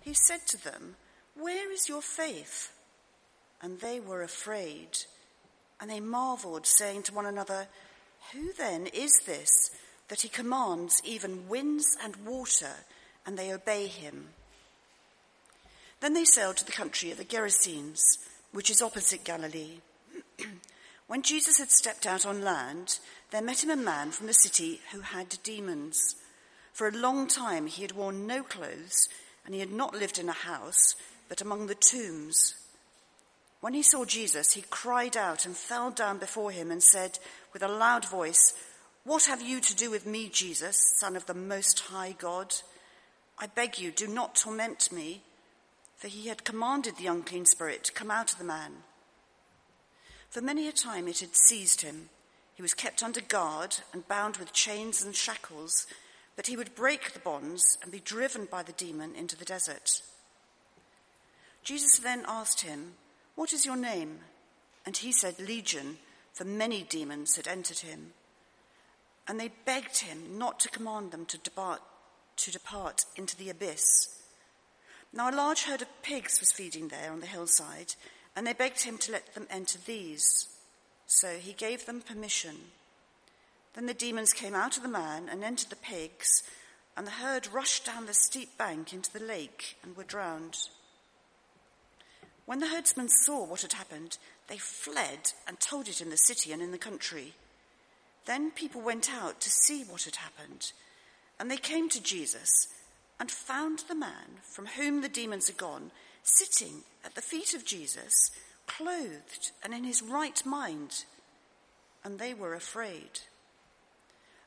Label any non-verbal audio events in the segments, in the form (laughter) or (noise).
He said to them, Where is your faith? And they were afraid, and they marveled, saying to one another, Who then is this that he commands even winds and water, and they obey him? Then they sailed to the country of the Gerasenes, which is opposite Galilee. (clears throat) when Jesus had stepped out on land, there met him a man from the city who had demons. For a long time he had worn no clothes and he had not lived in a house, but among the tombs. When he saw Jesus, he cried out and fell down before him and said with a loud voice, What have you to do with me, Jesus, Son of the Most High God? I beg you, do not torment me. For he had commanded the unclean spirit to come out of the man. For many a time it had seized him. He was kept under guard and bound with chains and shackles that he would break the bonds and be driven by the demon into the desert. Jesus then asked him, What is your name? And he said, Legion, for many demons had entered him. And they begged him not to command them to depart, to depart into the abyss. Now a large herd of pigs was feeding there on the hillside, and they begged him to let them enter these. So he gave them permission. Then the demons came out of the man and entered the pigs, and the herd rushed down the steep bank into the lake and were drowned. When the herdsmen saw what had happened, they fled and told it in the city and in the country. Then people went out to see what had happened, and they came to Jesus and found the man from whom the demons had gone sitting at the feet of Jesus, clothed and in his right mind, and they were afraid.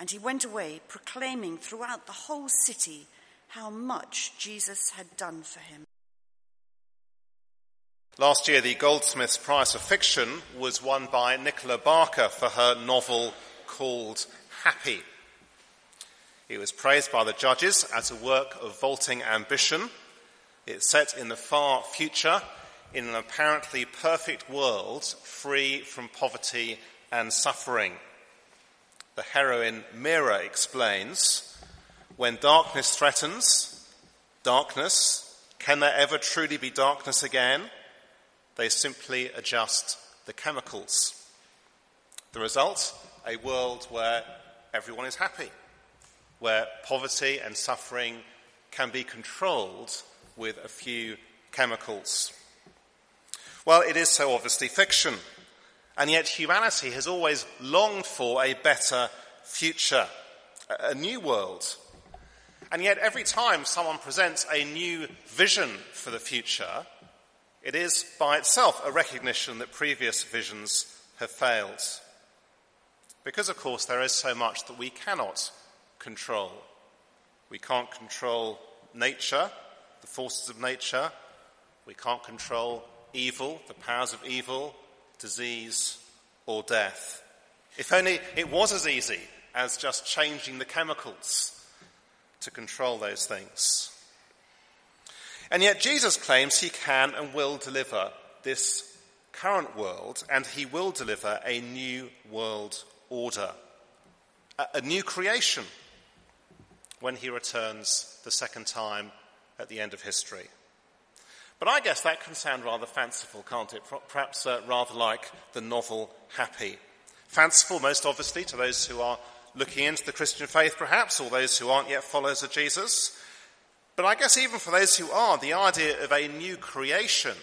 And he went away, proclaiming throughout the whole city how much Jesus had done for him. Last year, the Goldsmiths Prize for Fiction was won by Nicola Barker for her novel called Happy. It was praised by the judges as a work of vaulting ambition. It's set in the far future in an apparently perfect world free from poverty and suffering. The heroine Mira explains when darkness threatens, darkness, can there ever truly be darkness again? They simply adjust the chemicals. The result? A world where everyone is happy, where poverty and suffering can be controlled with a few chemicals. Well, it is so obviously fiction. And yet humanity has always longed for a better future, a new world. And yet every time someone presents a new vision for the future, it is by itself a recognition that previous visions have failed. Because, of course, there is so much that we cannot control. We can't control nature, the forces of nature. We can't control evil, the powers of evil disease, or death. If only it was as easy as just changing the chemicals to control those things. And yet Jesus claims he can and will deliver this current world, and he will deliver a new world order, a, new creation when he returns the second time at the end of history. But I guess that can sound rather fanciful, can't it? Perhaps uh, rather like the novel Happy. Fanciful, most obviously, to those who are looking into the Christian faith, perhaps, or those who aren't yet followers of Jesus. But I guess even for those who are, the idea of a new creation,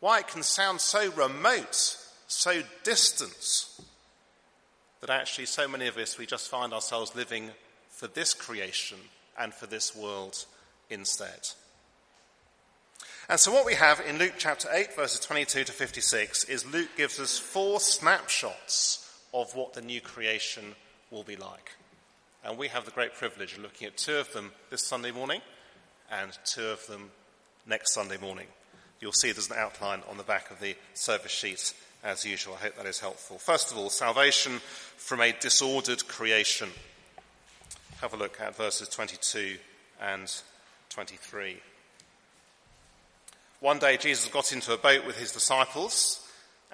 why it can sound so remote, so distant, that actually so many of us, we just find ourselves living for this creation and for this world instead. And so, what we have in Luke chapter 8, verses 22 to 56, is Luke gives us four snapshots of what the new creation will be like. And we have the great privilege of looking at two of them this Sunday morning and two of them next Sunday morning. You'll see there's an outline on the back of the service sheet as usual. I hope that is helpful. First of all, salvation from a disordered creation. Have a look at verses 22 and 23. One day Jesus got into a boat with his disciples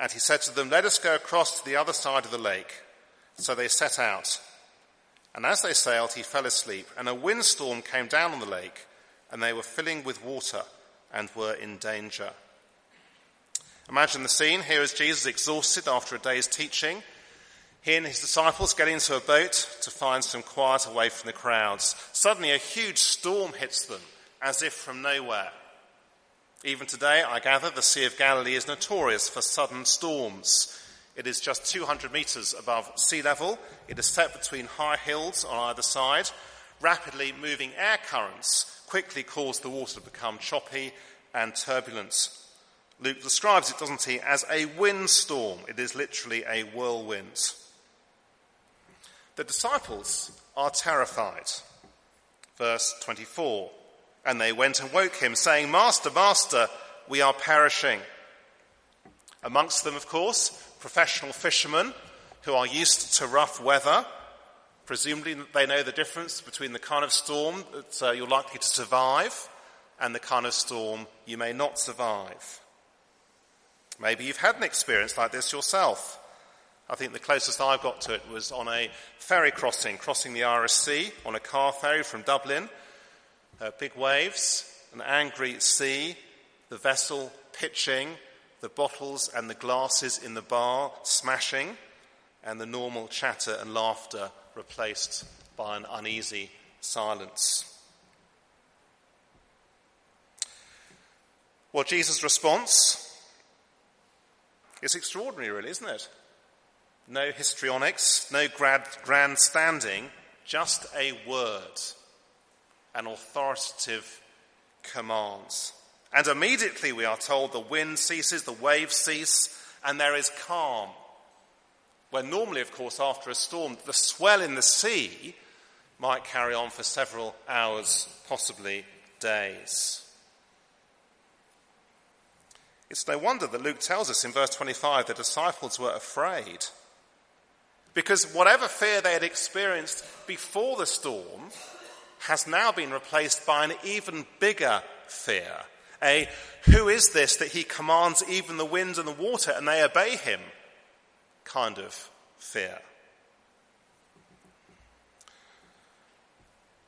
and he said to them, Let us go across to the other side of the lake. So they set out. And as they sailed, he fell asleep, and a windstorm came down on the lake, and they were filling with water and were in danger. Imagine the scene. Here is Jesus exhausted after a day's teaching. He and his disciples get into a boat to find some quiet away from the crowds. Suddenly, a huge storm hits them, as if from nowhere. Even today, I gather, the Sea of Galilee is notorious for sudden storms. It is just 200 metres above sea level. It is set between high hills on either side. Rapidly moving air currents quickly cause the water to become choppy and turbulent. Luke describes it, doesn't he, as a windstorm. It is literally a whirlwind. The disciples are terrified. Verse 24. And they went and woke him, saying, Master, Master, we are perishing. Amongst them, of course, professional fishermen who are used to rough weather. Presumably, they know the difference between the kind of storm that uh, you're likely to survive and the kind of storm you may not survive. Maybe you've had an experience like this yourself. I think the closest I've got to it was on a ferry crossing, crossing the Irish Sea on a car ferry from Dublin uh, big waves, an angry sea, the vessel pitching, the bottles and the glasses in the bar smashing, and the normal chatter and laughter replaced by an uneasy silence. Well, Jesus' response is extraordinary, really, isn't it? No histrionics, no grandstanding, just a word and authoritative commands. And immediately we are told the wind ceases, the waves cease, and there is calm. Where normally, of course, after a storm, the swell in the sea might carry on for several hours, possibly days. It's no wonder that Luke tells us in verse 25 the disciples were afraid. Because whatever fear they had experienced before the storm has now been replaced by an even bigger fear. A who is this that he commands even the winds and the water and they obey him kind of fear.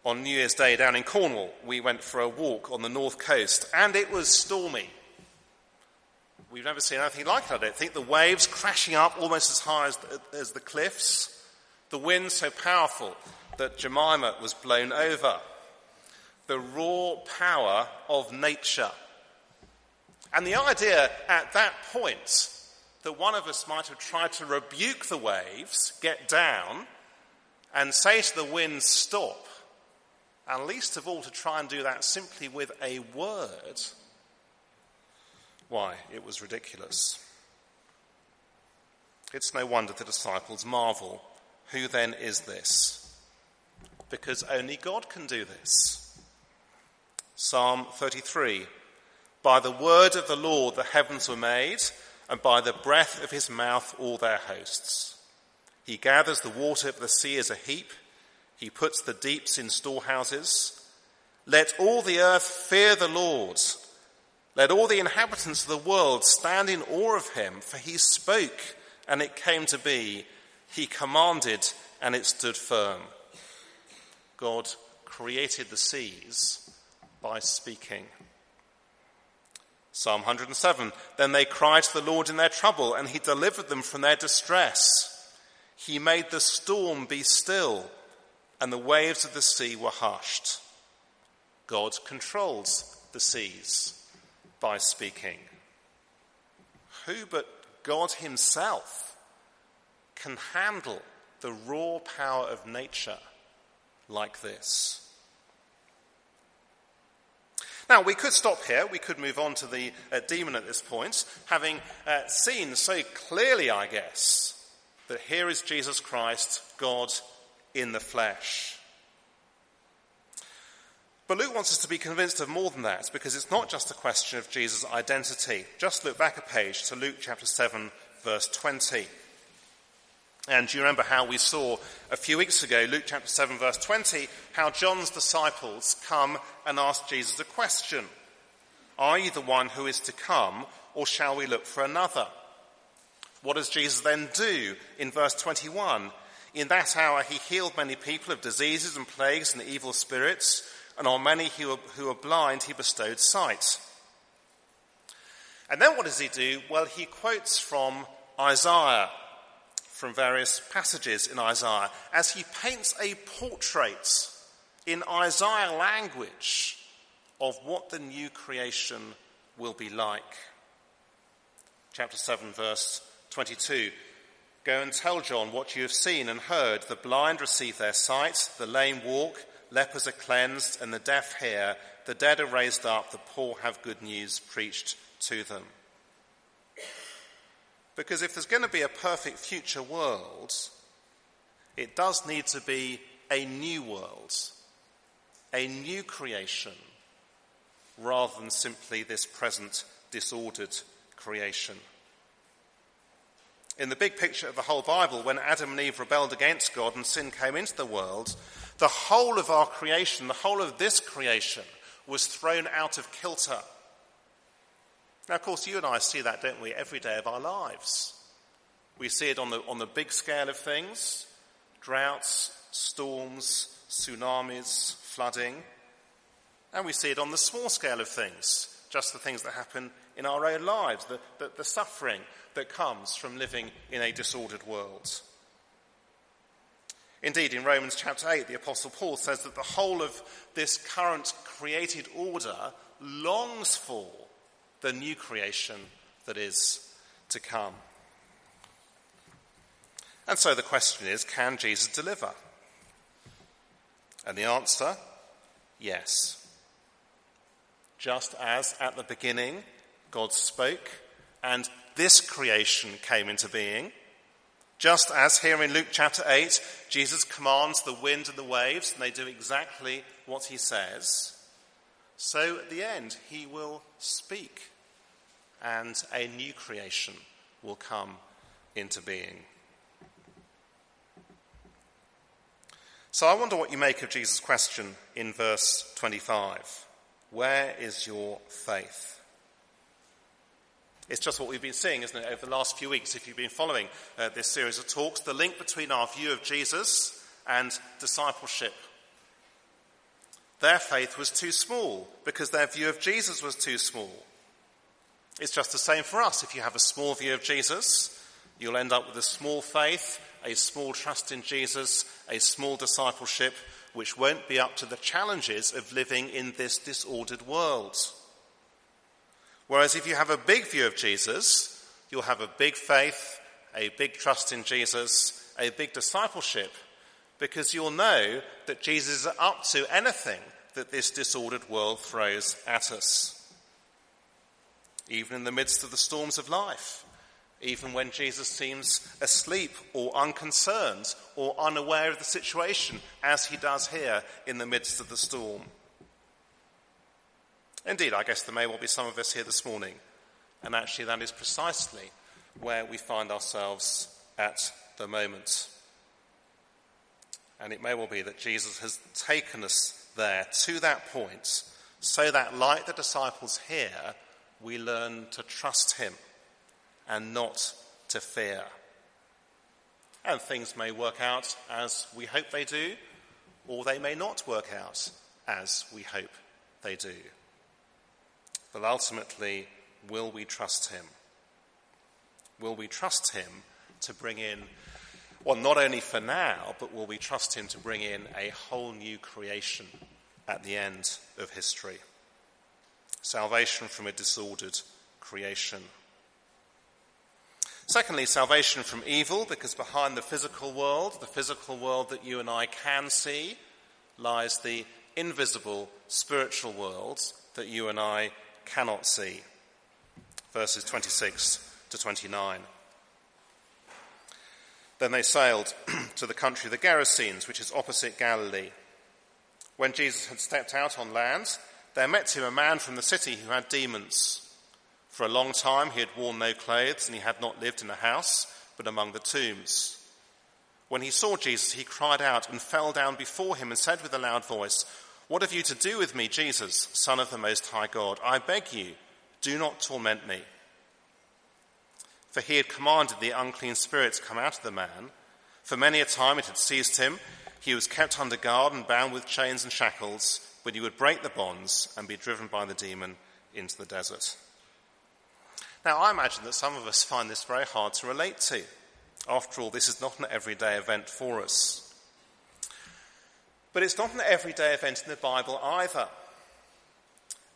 On New Year's Day down in Cornwall, we went for a walk on the north coast and it was stormy. We've never seen anything like it, I don't think. The waves crashing up almost as high as the, as the cliffs, the wind so powerful that Jemima was blown over. The raw power of nature. And the idea at that point that one of us might have tried to rebuke the waves, get down, and say to the wind, stop, and least of all to try and do that simply with a word, why, it was ridiculous. It's no wonder the disciples marvel. Who then is this? Because only God can do this. Psalm 33 By the word of the Lord the heavens were made, and by the breath of his mouth all their hosts. He gathers the water of the sea as a heap, he puts the deeps in storehouses. Let all the earth fear the Lord. Let all the inhabitants of the world stand in awe of him, for he spoke and it came to be. He commanded and it stood firm. God created the seas by speaking. Psalm 107 Then they cried to the Lord in their trouble, and he delivered them from their distress. He made the storm be still, and the waves of the sea were hushed. God controls the seas by speaking. Who but God Himself can handle the raw power of nature like this? Now, we could stop here. We could move on to the uh, demon at this point, having uh, seen so clearly, I guess, that here is Jesus Christ, God in the flesh. But Luke wants us to be convinced of more than that because it's not just a question of Jesus' identity. Just look back a page to Luke chapter 7, verse 20. And do you remember how we saw a few weeks ago, Luke chapter 7, verse 20, how John's disciples come and ask Jesus a question Are you the one who is to come, or shall we look for another? What does Jesus then do in verse 21? In that hour he healed many people of diseases and plagues and evil spirits, and on many who were, who were blind he bestowed sight. And then what does he do? Well, he quotes from Isaiah from various passages in Isaiah as he paints a portrait in Isaiah language of what the new creation will be like. Chapter 7, verse 22. Go and tell John what you have seen and heard. The blind receive their sight, the lame walk, lepers are cleansed, and the deaf hear. The dead are raised up, the poor have good news preached to them. Because if there's going to be a perfect future world, it does need to be a new world, a new creation, rather than simply this present disordered creation. In the big picture of the whole Bible, when Adam and Eve rebelled against God and sin came into the world, the whole of our creation, the whole of this creation, was thrown out of kilter. Now, of course, you and I see that, don't we, every day of our lives. We see it on the, on the big scale of things droughts, storms, tsunamis, flooding. And we see it on the small scale of things, just the things that happen in our own lives, the, the, the suffering that comes from living in a disordered world. Indeed, in Romans chapter 8, the Apostle Paul says that the whole of this current created order longs for the new creation that is to come. And so the question is can Jesus deliver? And the answer yes. Just as at the beginning God spoke and this creation came into being, just as here in Luke chapter 8, Jesus commands the wind and the waves, and they do exactly what he says, so at the end he will speak and a new creation will come into being. So I wonder what you make of Jesus' question in verse 25. Where is your faith? It's just what we've been seeing, isn't it, over the last few weeks, if you've been following uh, this series of talks, the link between our view of Jesus and discipleship. Their faith was too small because their view of Jesus was too small. It's just the same for us. If you have a small view of Jesus, you'll end up with a small faith, a small trust in Jesus, a small discipleship, which won't be up to the challenges of living in this disordered world. Whereas if you have a big view of Jesus, you'll have a big faith, a big trust in Jesus, a big discipleship, because you'll know that Jesus is up to anything that this disordered world throws at us even in the midst of the storms of life, even when Jesus seems asleep or unconcerned or unaware of the situation, as he does here in the midst of the storm. Indeed, I guess there may well be some of us here this morning, and actually, that is precisely where we find ourselves at the moment. And it may well be that Jesus has taken us there to that point so that, like the disciples here, we learn to trust Him and not to fear. And things may work out as we hope they do, or they may not work out as we hope they do. But ultimately, will we trust Him? Will we trust Him to bring in, well, not only for now, but will we trust Him to bring in a whole new creation at the end of history. Salvation from a disordered creation. Secondly, salvation from evil, because behind the physical world, the physical world that you and I can see, lies the invisible spiritual world that you and I cannot see. Verses 26 to 29. Then they sailed (clears throat) to the country of the Gerasenes, which is opposite Galilee. When Jesus had stepped out on land, there met him a man from the city who had demons. For a long time he had worn no clothes, and he had not lived in a house, but among the tombs. When he saw Jesus, he cried out and fell down before him and said with a loud voice, What have you to do with me, Jesus, Son of the Most High God? I beg you, do not torment me. For he had commanded the unclean spirits come out of the man. For many a time it had seized him. He was kept under guard and bound with chains and shackles, but you would break the bonds and be driven by the demon into the desert. Now, I imagine that some of us find this very hard to relate to. After all, this is not an everyday event for us. But it's not an everyday event in the Bible either.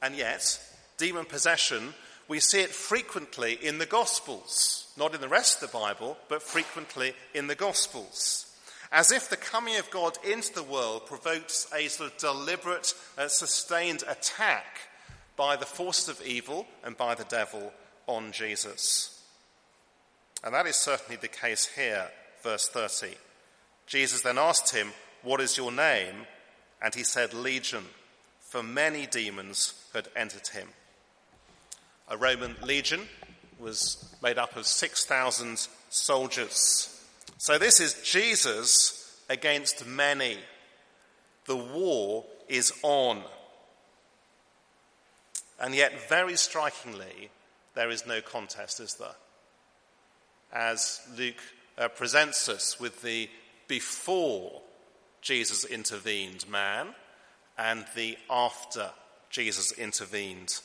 And yet, demon possession we see it frequently in the Gospels, not in the rest of the Bible, but frequently in the Gospels. As if the coming of God into the world provokes a sort of deliberate, uh, sustained attack by the forces of evil and by the devil on Jesus. And that is certainly the case here, verse 30. Jesus then asked him, What is your name? And he said, Legion, for many demons had entered him. A Roman legion was made up of 6,000 soldiers. So this is Jesus against many. The war is on. And yet, very strikingly, there is no contest, is there? As Luke uh, presents us with the before Jesus intervened man and the after Jesus intervened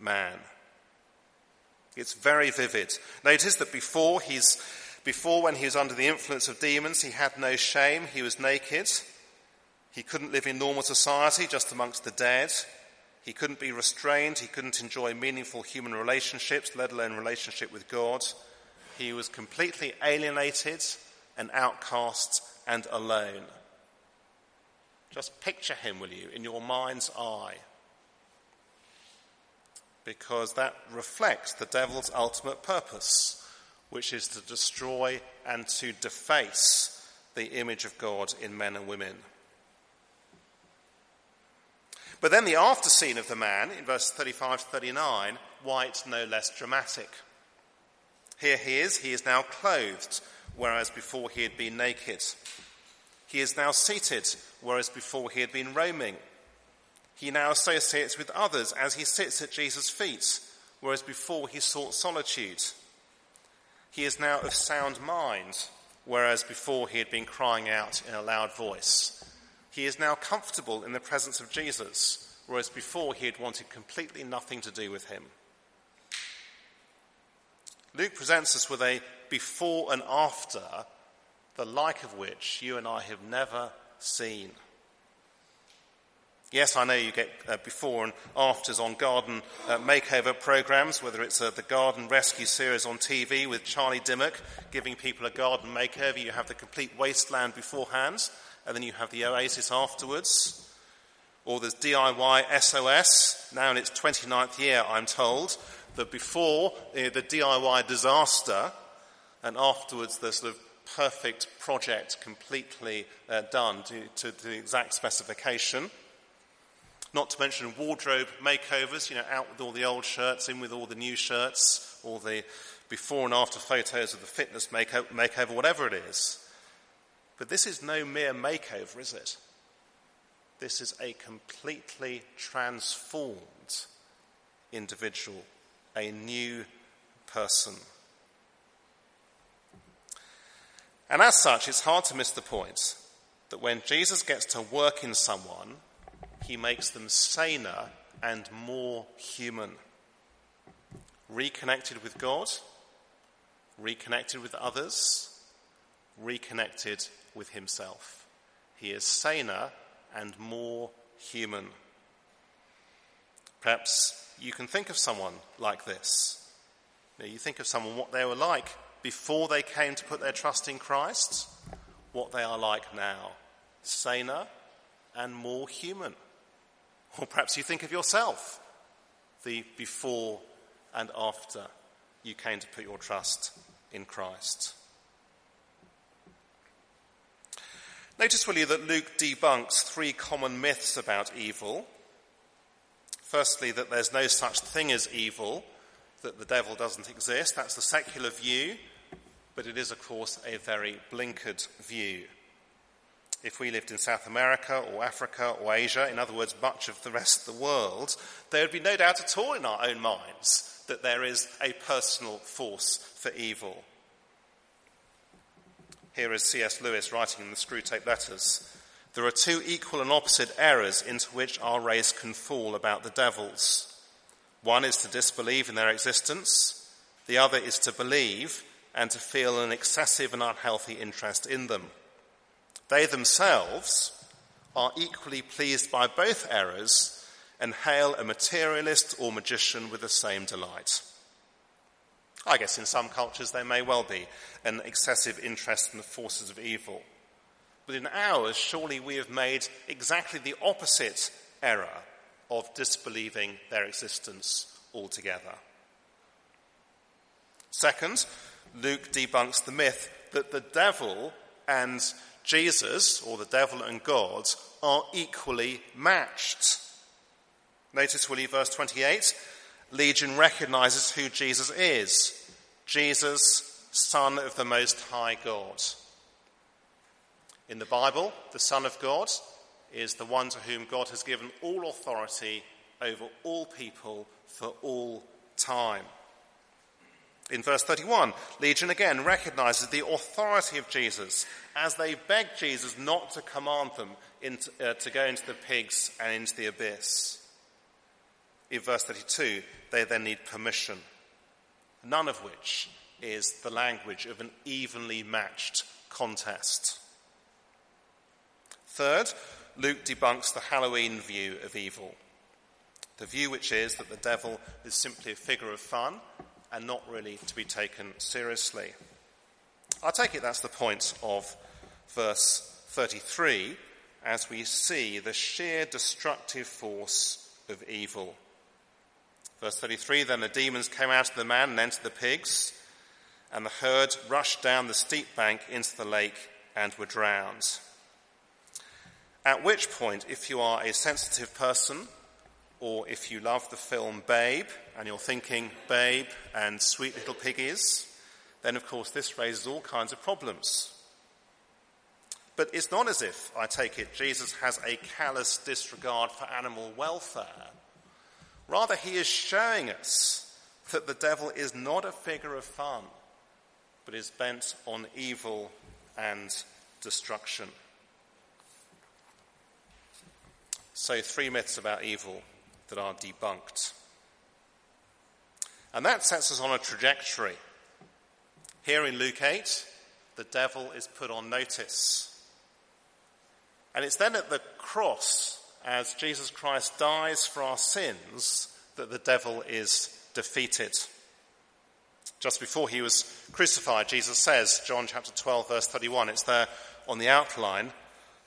man. It's very vivid. Notice that before he's, before when he was under the influence of demons, he had no shame. He was naked. He couldn't live in normal society, just amongst the dead. He couldn't be restrained. He couldn't enjoy meaningful human relationships, let alone relationship with God. He was completely alienated, an outcast, and alone. Just picture him, will you, in your mind's eye because that reflects the devil's ultimate purpose, which is to destroy and to deface the image of God in men and women. But then the after scene of the man in verse 35 to 39, white no less dramatic. Here he is, he is now clothed, whereas before he had been naked. He is now seated, whereas before he had been roaming. He now associates with others as he sits at Jesus' feet, whereas before he sought solitude. He is now of sound mind, whereas before he had been crying out in a loud voice. He is now comfortable in the presence of Jesus, whereas before he had wanted completely nothing to do with him. Luke presents us with a before and after, the like of which you and I have never seen. Yes, I know you get uh, before and afters on garden uh, makeover programs, whether it's uh, the Garden Rescue series on TV with Charlie Dimmock giving people a garden makeover. You have the complete wasteland beforehand, and then you have the oasis afterwards. Or there's DIY SOS, now in its 29th year, I'm told, the before uh, the DIY disaster, and afterwards the sort of perfect project completely uh, done to, to the exact specification. Not to mention wardrobe makeovers, you know, out with all the old shirts, in with all the new shirts, all the before and after photos of the fitness makeover, whatever it is. But this is no mere makeover, is it? This is a completely transformed individual, a new person. And as such, it's hard to miss the point that when Jesus gets to work in someone, he makes them saner and more human. Reconnected with God, reconnected with others, reconnected with himself. He is saner and more human. Perhaps you can think of someone like this. You, you think of someone, what they were like before they came to put their trust in Christ, what they are like now. Saner and more human. Or perhaps you think of yourself, the before and after you came to put your trust in Christ. Notice, will you, that Luke debunks three common myths about evil. Firstly, that there's no such thing as evil, that the devil doesn't exist. That's the secular view, but it is, of course, a very blinkered view. If we lived in South America or Africa or Asia, in other words, much of the rest of the world, there would be no doubt at all in our own minds that there is a personal force for evil. Here is C.S. Lewis writing in the Screwtape Letters. There are two equal and opposite errors into which our race can fall about the devils. One is to disbelieve in their existence, the other is to believe and to feel an excessive and unhealthy interest in them. They themselves are equally pleased by both errors and hail a materialist or magician with the same delight. I guess in some cultures there may well be an excessive interest in the forces of evil. But in ours, surely we have made exactly the opposite error of disbelieving their existence altogether. Second, Luke debunks the myth that the devil and Jesus, or the devil and God, are equally matched. Notice, will you, verse 28? Legion recognizes who Jesus is Jesus, Son of the Most High God. In the Bible, the Son of God is the one to whom God has given all authority over all people for all time. In verse 31, Legion again recognizes the authority of Jesus as they beg Jesus not to command them into, uh, to go into the pigs and into the abyss. In verse 32, they then need permission, none of which is the language of an evenly matched contest. Third, Luke debunks the Halloween view of evil. The view which is that the devil is simply a figure of fun and not really to be taken seriously. I take it that's the point of verse 33 as we see the sheer destructive force of evil. Verse 33 Then the demons came out of the man and entered the pigs, and the herd rushed down the steep bank into the lake and were drowned. At which point, if you are a sensitive person, or if you love the film Babe and you're thinking Babe and Sweet Little Piggies, then of course this raises all kinds of problems. But it's not as if, I take it, Jesus has a callous disregard for animal welfare. Rather, he is showing us that the devil is not a figure of fun, but is bent on evil and destruction. So, three myths about evil that are debunked. And that sets us on a trajectory. Here in Luke 8, the devil is put on notice. And it's then at the cross, as Jesus Christ dies for our sins, that the devil is defeated. Just before he was crucified, Jesus says, John chapter 12, verse 31, it's there on the outline.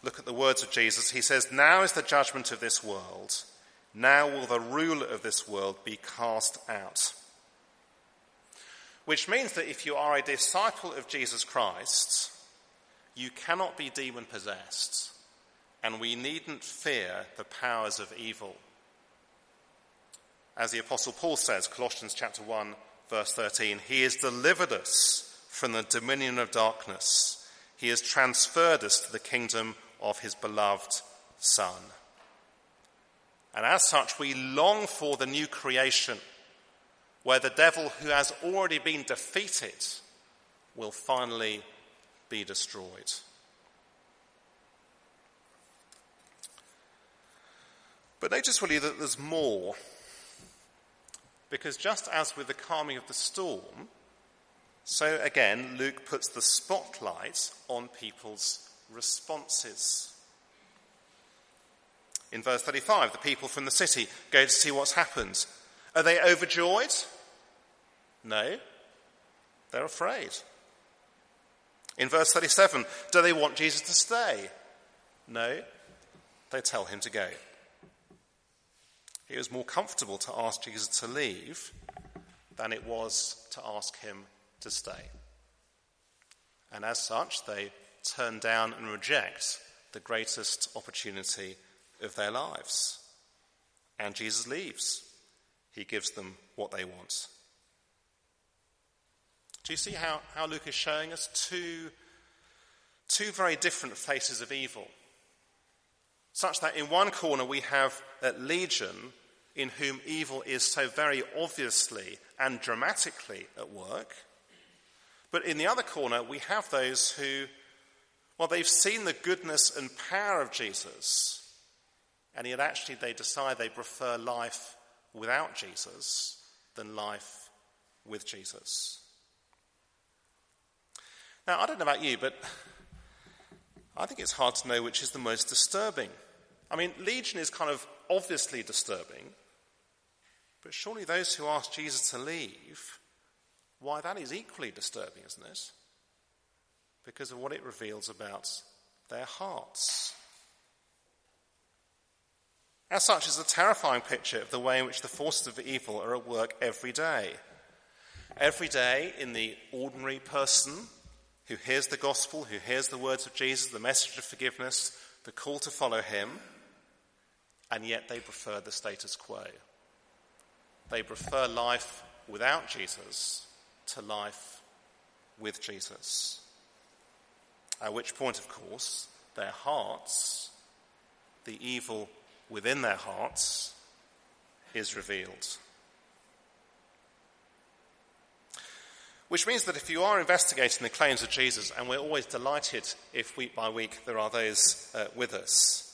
Look at the words of Jesus. He says, Now is the judgment of this world. Now will the ruler of this world be cast out. Which means that if you are a disciple of Jesus Christ, you cannot be demon possessed, and we needn't fear the powers of evil. As the Apostle Paul says, Colossians chapter 1, verse 13, He has delivered us from the dominion of darkness. He has transferred us to the kingdom of His beloved Son. And as such, we long for the new creation where the devil who has already been defeated will finally be destroyed. But notice, really that there's more. Because just as with the calming of the storm, so again, Luke puts the spotlight on people's responses. In verse 35, the people from the city go to see what's happened. Are they overjoyed? No, they're afraid. In verse 37, do they want Jesus to stay? No, they tell him to go. It was more comfortable to ask Jesus to leave than it was to ask him to stay. And as such, they turn down and reject the greatest opportunity of their lives. And Jesus leaves. He gives them what they want. Do you see how, how Luke is showing us two, two very different faces of evil? Such that in one corner we have a Legion, in whom evil is so very obviously and dramatically at work. But in the other corner, we have those who, well, they've seen the goodness and power of Jesus, and yet actually they decide they prefer life without Jesus than life with Jesus. Now, I don't know about you, but I think it's hard to know which is the most disturbing. I mean, Legion is kind of obviously disturbing, but surely those who ask Jesus to leave why, that is equally disturbing, isn't it? Because of what it reveals about their hearts. As such, it's a terrifying picture of the way in which the forces of evil are at work every day. Every day, in the ordinary person who hears the gospel, who hears the words of Jesus, the message of forgiveness, the call to follow him, and yet they prefer the status quo. They prefer life without Jesus to life with Jesus. At which point, of course, their hearts, the evil within their hearts, is revealed. Which means that if you are investigating the claims of Jesus, and we're always delighted if week by week there are those uh, with us,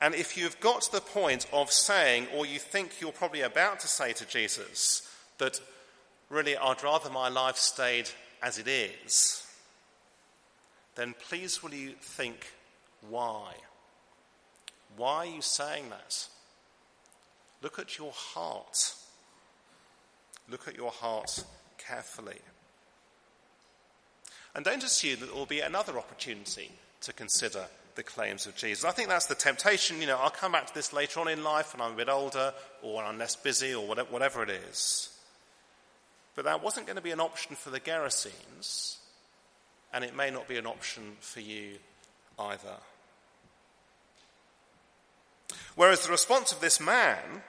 and if you've got to the point of saying, or you think you're probably about to say to Jesus, that really, I'd rather my life stayed as it is, then please will you think why? Why are you saying that? Look at your heart. Look at your heart carefully. And don't assume that there will be another opportunity to consider the claims of Jesus. I think that's the temptation. You know, I'll come back to this later on in life when I'm a bit older or when I'm less busy or whatever it is. But that wasn't going to be an option for the Gerasenes, and it may not be an option for you either. Whereas the response of this man,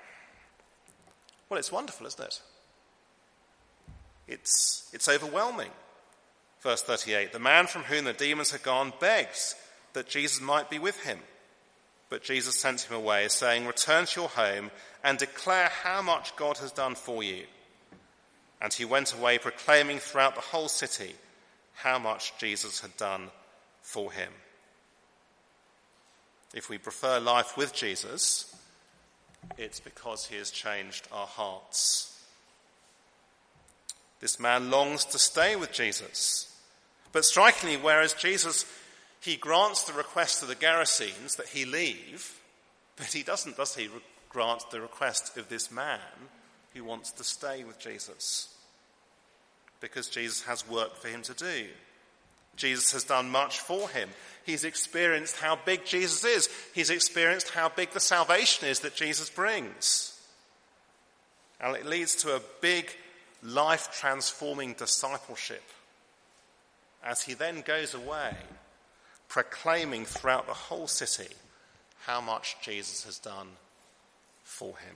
well, it's wonderful, isn't it? It's, it's overwhelming. Verse 38 The man from whom the demons had gone begs that Jesus might be with him. But Jesus sent him away, saying, Return to your home and declare how much God has done for you. And he went away proclaiming throughout the whole city how much Jesus had done for him. If we prefer life with Jesus, it's because he has changed our hearts. This man longs to stay with Jesus. But strikingly, whereas Jesus, he grants the request of the Gerasenes that he leave, but he doesn't, does he, grant the request of this man who wants to stay with Jesus because Jesus has work for him to do. Jesus has done much for him. He's experienced how big Jesus is. He's experienced how big the salvation is that Jesus brings. And it leads to a big life transforming discipleship as he then goes away proclaiming throughout the whole city how much Jesus has done for him.